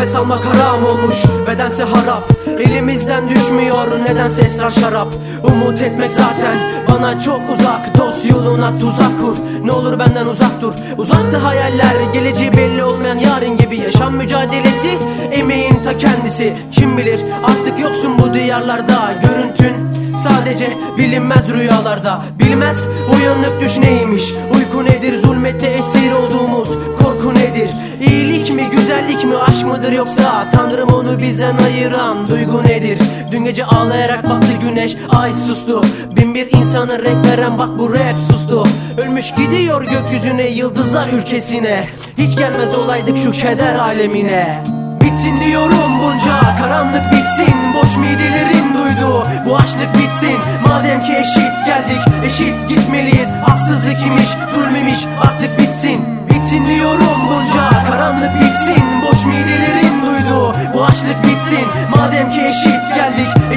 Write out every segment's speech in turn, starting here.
Nefes almak haram olmuş bedense harap. Elimizden düşmüyor nedense esrar şarap. Umut etmek zaten bana çok uzak. Dost yoluna tuzak kur Ne olur benden uzak dur. Uzakta hayaller geleceği belli olmayan yarın gibi. Yaşam mücadelesi emeğin ta kendisi. Kim bilir artık yoksun bu diyarlarda. Görüntün Sadece bilinmez rüyalarda. Bilmez uyanıp düş neymiş Uyku nedir zulmette esir İyilik mi aşk mıdır yoksa? Tanrım onu bizden ayıran duygu nedir? Dün gece ağlayarak battı güneş ay sustu. Bin bir insana renk veren bak bu rap sustu. Ölmüş gidiyor gökyüzüne yıldızlar ülkesine. Hiç gelmez olaydık şu keder alemine. Bitsin diyorum bunca karanlık bitsin. Boş midelerin duydu bu açlık bitsin. Madem ki eşit geldik eşit gitmeliyiz. Haksızlık imiş zulmemiş artık bitsin. Bitsin diyorum bunca karanlık bitsin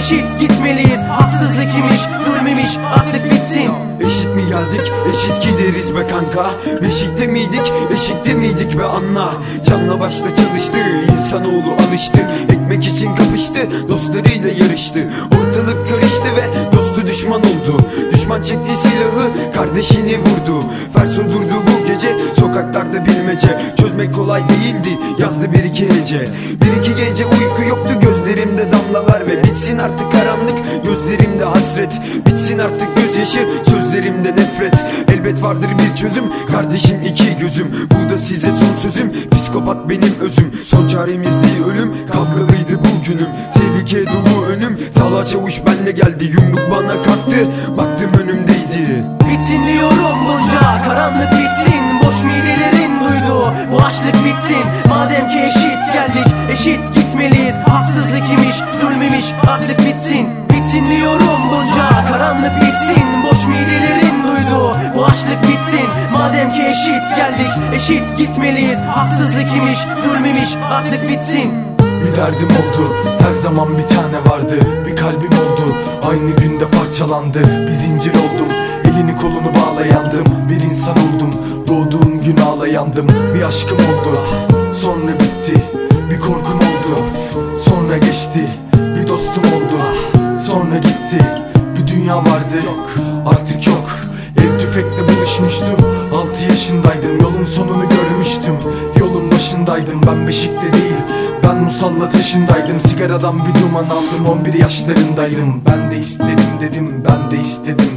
eşit gitmeliyiz. Haksızlık imiş zulmemiş artık bitsin. Eşit mi geldik? Eşit gideriz be kanka. Beşikte miydik? Eşikte miydik be anla Canla başla çalıştı insanoğlu alıştı. Ekmek için kapıştı dostlarıyla yarıştı. Ortalık karıştı ve dostu düşman oldu. Düşman çekti silahı kardeşini vurdu. Fers durdu bu gece sokaklarda bilmece. Çözmek kolay değildi yazdı bir iki hece. Bir iki gece yoktu gözlerimde damlalar Ve bitsin artık karanlık. Gözlerimde hasret Bitsin artık gözyaşı sözlerimde nefret. Elbet vardır bir çözüm kardeşim iki gözüm. Bu da size son sözüm psikopat benim özüm. Son çaremizdi ölüm kavgalıydı bu günüm Tehlike dolu önüm Tala çavuş benle geldi yumruk bana kalktı Baktım önümdeydi. Bitsin diyorum bunca karanlık bitsin. Boş midelerin duydu bu açlık bitsin. Madem ki eşit geldik eşit gitmeliyiz Haksızlık imiş zulmemiş artık bitsin. Bitsin diyorum bunca karanlık bitsin. Boş midelerin duydu bu açlık bitsin. Madem ki eşit geldik eşit gitmeliyiz. Haksızlık imiş zulmemiş artık bitsin. Bir derdim oldu her zaman bir tane vardı. Bir kalbim oldu aynı günde parçalandı. Bir zincir oldum elini kolunu bağlayandım Bir insan oldum doğduğum gün ağlayandım. Bir aşkım oldu sonra geçti. Bir dostum oldu sonra gitti. Bir dünya vardı artık yok. El tüfekle buluşmuştu 6 yaşındaydım yolun sonunu görmüştüm. Yolun başındaydım ben beşikte değil. Ben musallat yaşındaydım sigaradan bir duman aldım 11 yaşlarındaydım. Ben de istedim dedim ben de istedim.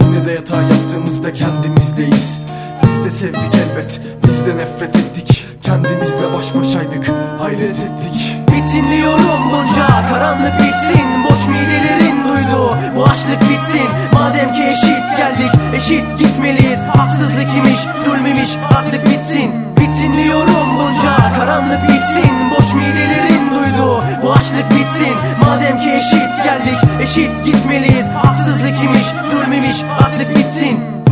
Yine de yatağa yattığımızda kendimizleyiz Biz de sevdik elbet biz de nefret ettik. Kendimizle baş başaydık hayret ettik Diyorum bunca karanlık bitsin. Boş midelerin duydu bu açlık bitsin. Madem ki eşit geldik eşit gitmeliyiz. Haksızlık imiş zulmemiş artık bitsin. Diyorum bunca karanlık bitsin. Boş midelerin duydu bu açlık bitsin. Madem ki eşit geldik eşit gitmeliyiz. Haksızlık imiş zulmemiş artık bitsin